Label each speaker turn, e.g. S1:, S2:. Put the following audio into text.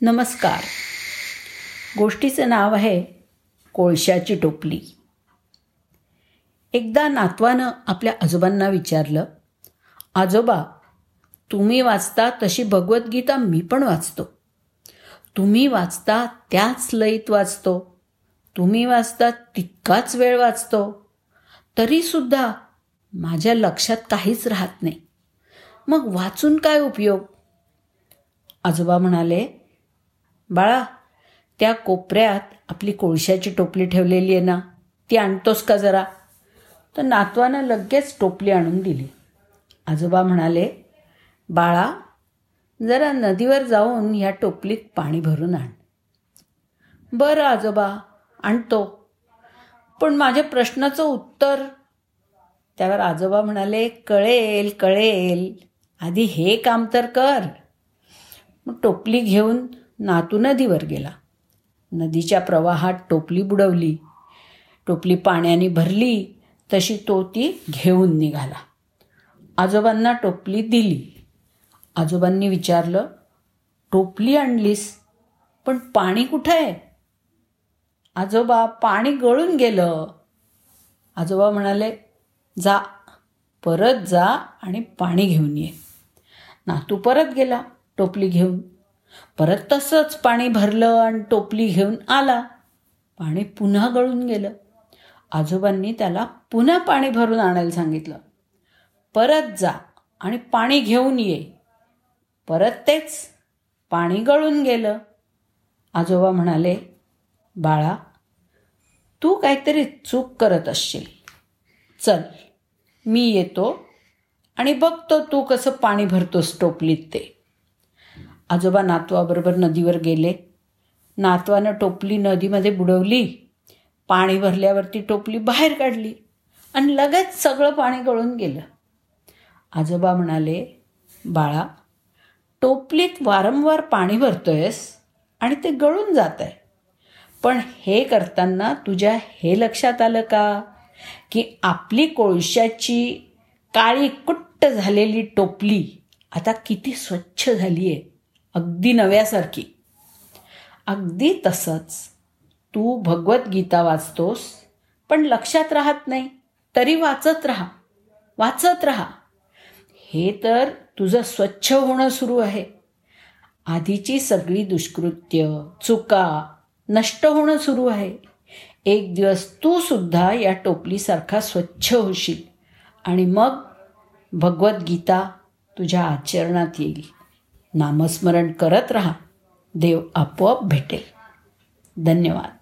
S1: नमस्कार. गोष्टीचं नाव आहे कोळशाची टोपली. एकदा नातवानं आपल्या आजोबांना विचारलं आजोबा तुम्ही वाचता तशी भगवद्गीता मी पण वाचतो. तुम्ही वाचता त्याच लयीत वाचतो. तुम्ही वाचता तितकाच वेळ वाचतो. तरीसुद्धा माझ्या लक्षात काहीच राहत नाही. मग वाचून काय उपयोग? आजोबा म्हणाले बाळा त्या कोपऱ्यात आपली कोळशाची टोपली ठेवलेली आहे ना ती आणतोस का जरा? तर नातवानं लगेच टोपली आणून दिली. आजोबा म्हणाले बाळा जरा नदीवर जाऊन ह्या टोपलीत पाणी भरून आण. बरं आजोबा आणतो. पण माझ्या प्रश्नाचं उत्तर. त्यावर आजोबा म्हणाले कळेल कळेल. आधी हे काम तर कर. मग टोपली घेऊन नातू नदीवर गेला. नदीच्या प्रवाहात टोपली बुडवली. टोपली पाण्याने भरली तशी तो ती घेऊन निघाला. आजोबांना टोपली दिली. आजोबांनी विचारलं टोपली आणलीस पण पाणी कुठं आहे? आजोबा पाणी गळून गेलं. आजोबा म्हणाले जा परत जा आणि पाणी घेऊन ये. नातू परत गेला टोपली घेऊन. परत तसंच पाणी भरलं आणि टोपली घेऊन आला. पाणी पुन्हा गळून गेलं. आजोबांनी त्याला पुन्हा पाणी भरून आणायला सांगितलं. परत जा आणि पाणी घेऊन ये. परत तेच. पाणी गळून गेलं. आजोबा म्हणाले बाळा तू काहीतरी चूक करत असशील. चल मी येतो आणि बघतो तू कसं पाणी भरतोस टोपलीत ते. आजोबा नातवाबरोबर नदीवर गेले. नातवानं टोपली नदीमध्ये बुडवली. पाणी भरल्यावरती टोपली बाहेर काढली आणि लगेच सगळं पाणी गळून गेलं. आजोबा म्हणाले बाळा टोपलीत वारंवार पाणी भरतोयस आणि ते गळून जात आहे पण हे करताना तुझ्या हे लक्षात आलं का? की आपली कोळशाची काळी कुट्ट झालेली टोपली आता किती स्वच्छ झाली आहे अगदी नव्यासारखी. अगदी तसंच तू भगवद्गीता वाचतोस पण लक्षात राहत नाही तरी वाचत राहा वाचत राहा. हे तर तुझं स्वच्छ होणं सुरू आहे. आधीची सगळी दुष्कृत्य चुका नष्ट होणं सुरू आहे. एक दिवस तू सुद्धा या टोपलीसारखा स्वच्छ होशील आणि मग भगवद्गीता तुझ्या आचरणात येईल. नामस्मरण करत राहा. देव आपोआप भेटेल. धन्यवाद.